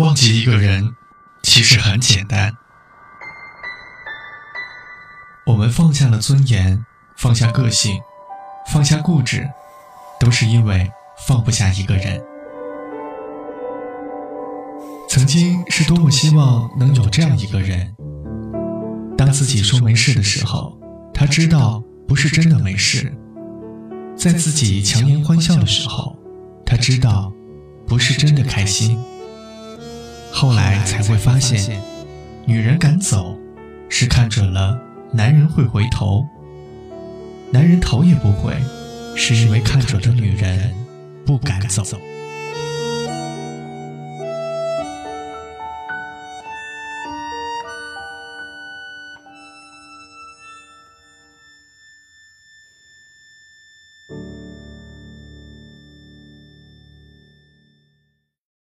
忘记一个人，其实很简单。我们放下了尊严，放下个性，放下固执，都是因为放不下一个人。曾经是多么希望能有这样一个人，当自己说没事的时候，他知道不是真的没事；在自己强颜欢笑的时候，他知道不是真的开心。后来才会发现，女人敢走，是看准了男人会回头；男人头也不回，是因为看准了女人不敢走。